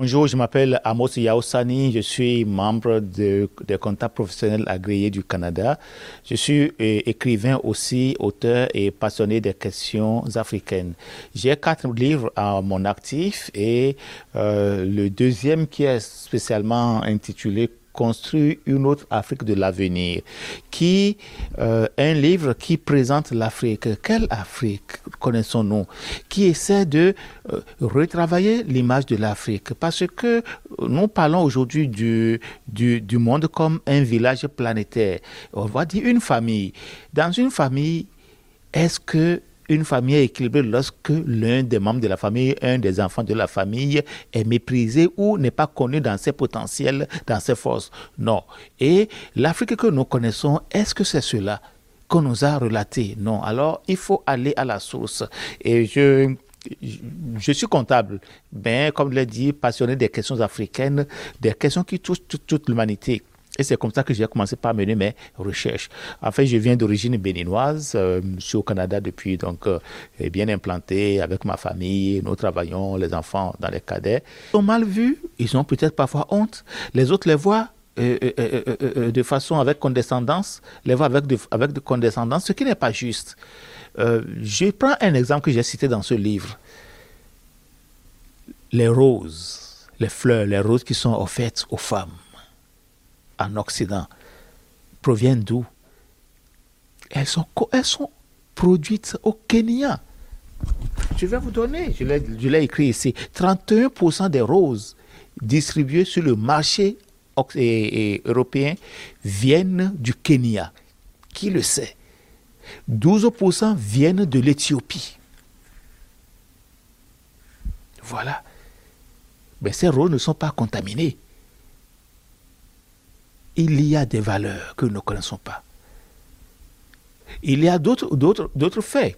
Bonjour, je m'appelle Amos Yaosani, je suis membre de, des comptables professionnels agréés du Canada. Je suis euh, écrivain aussi, auteur et passionné des questions africaines. J'ai quatre livres à mon actif et euh, le deuxième qui est spécialement intitulé construire une autre Afrique de l'avenir, qui euh, un livre qui présente l'Afrique. Quelle Afrique connaissons-nous Qui essaie de euh, retravailler l'image de l'Afrique, parce que nous parlons aujourd'hui du, du, du monde comme un village planétaire. On va dire une famille. Dans une famille, est-ce que une famille est équilibrée lorsque l'un des membres de la famille, un des enfants de la famille est méprisé ou n'est pas connu dans ses potentiels, dans ses forces. Non. Et l'Afrique que nous connaissons, est-ce que c'est cela qu'on nous a relaté? Non. Alors, il faut aller à la source. Et je je suis comptable, mais comme je l'ai dit, passionné des questions africaines, des questions qui touchent toute, toute l'humanité. Et c'est comme ça que j'ai commencé par mener mes recherches. En fait, je viens d'origine béninoise. Euh, je suis au Canada depuis, donc, euh, bien implanté avec ma famille. Nous travaillons, les enfants dans les cadets. Ils sont mal vus, ils ont peut-être parfois honte. Les autres les voient euh, de façon avec condescendance, les voient avec avec de condescendance, ce qui n'est pas juste. je prends un exemple que j'ai cité dans ce livre. Les roses, les fleurs, les roses qui sont offertes aux femmes en Occident proviennent d'où? Elles sont, elles sont produites au Kenya. Je vais vous donner, je l'ai écrit ici, 31% des roses distribuées sur le marché européen viennent du Kenya. Qui le sait? 12% viennent de l'Éthiopie. Voilà. Mais ces roses ne sont pas contaminées il y a des valeurs que nous ne connaissons pas. Il y a d'autres faits.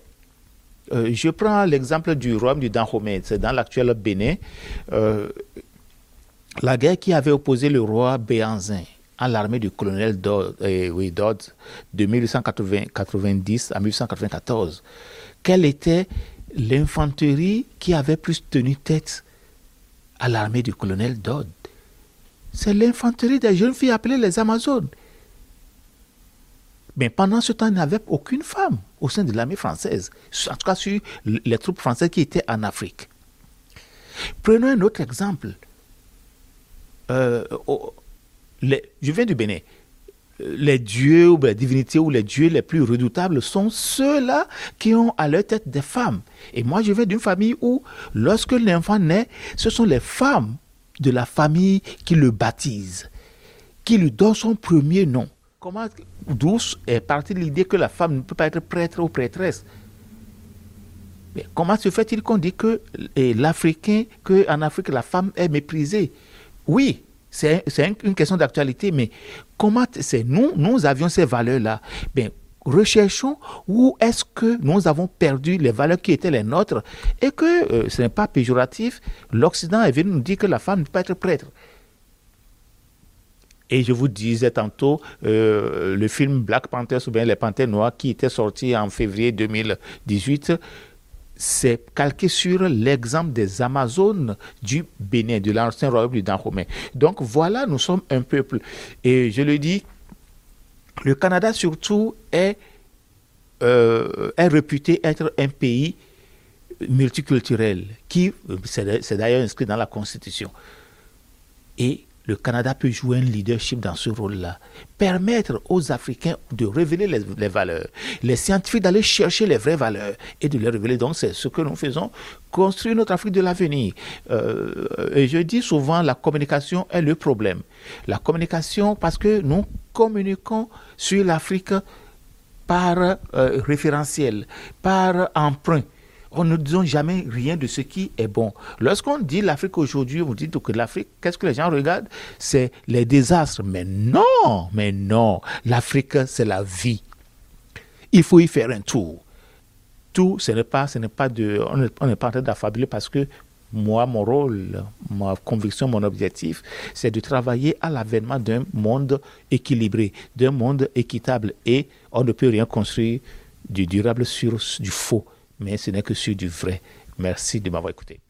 Euh, je prends l'exemple du royaume du Dahomey, c'est dans l'actuel Bénin. Euh, la guerre qui avait opposé le roi Béanzin à l'armée du colonel Dodd, euh, oui, de 1890 à 1894. Quelle était l'infanterie qui avait plus tenu tête à l'armée du colonel Dodd c'est l'infanterie des jeunes filles appelées les Amazones. Mais pendant ce temps, il n'y avait aucune femme au sein de l'armée française, en tout cas sur les troupes françaises qui étaient en Afrique. Prenons un autre exemple. Euh, je viens du Bénin. Les dieux ou les divinités ou les dieux les plus redoutables sont ceux-là qui ont à leur tête des femmes. Et moi, je viens d'une famille où, lorsque l'enfant naît, ce sont les femmes de la famille qui le baptise, qui lui donne son premier nom. Comment d'où est partie l'idée que la femme ne peut pas être prêtre ou prêtresse? Mais comment se fait-il qu'on dit que l'Africain, qu'en Afrique, la femme est méprisée? Oui, c'est une question d'actualité, mais comment c'est nous, nous avions ces valeurs-là recherchons où est-ce que nous avons perdu les valeurs qui étaient les nôtres et que euh, ce n'est pas péjoratif. L'Occident est venu nous dire que la femme ne peut pas être prêtre. Et je vous disais tantôt, euh, le film Black Panther ou bien Les Panthères Noirs qui était sorti en février 2018, c'est calqué sur l'exemple des Amazones du Bénin, de l'ancien royaume du Dahomey. Donc voilà, nous sommes un peuple. Et je le dis, le Canada surtout est, euh, est réputé être un pays multiculturel, qui, c'est d'ailleurs inscrit dans la Constitution. Et le Canada peut jouer un leadership dans ce rôle-là. Permettre aux Africains de révéler les, valeurs, les scientifiques d'aller chercher les vraies valeurs et de les révéler. Donc c'est ce que nous faisons, construire notre Afrique de l'avenir. Euh, et je dis souvent, la communication est le problème. La communication, parce que nous communiquons sur l'Afrique par euh, référentiel, par emprunt on ne dit jamais rien de ce qui est bon. Lorsqu'on dit l'Afrique aujourd'hui, on dit que l'Afrique, qu'est-ce que les gens regardent? C'est les désastres. Mais non, mais non. L'Afrique, c'est la vie. Il faut y faire un tour. Tout, ce n'est pas, ce n'est pas de, on n'est pas en train d'affabuler parce que moi, mon rôle, ma conviction, mon objectif, c'est de travailler à l'avènement d'un monde équilibré, d'un monde équitable. Et on ne peut rien construire du durable sur du faux mais ce n'est que sur du vrai. Merci de m'avoir écouté.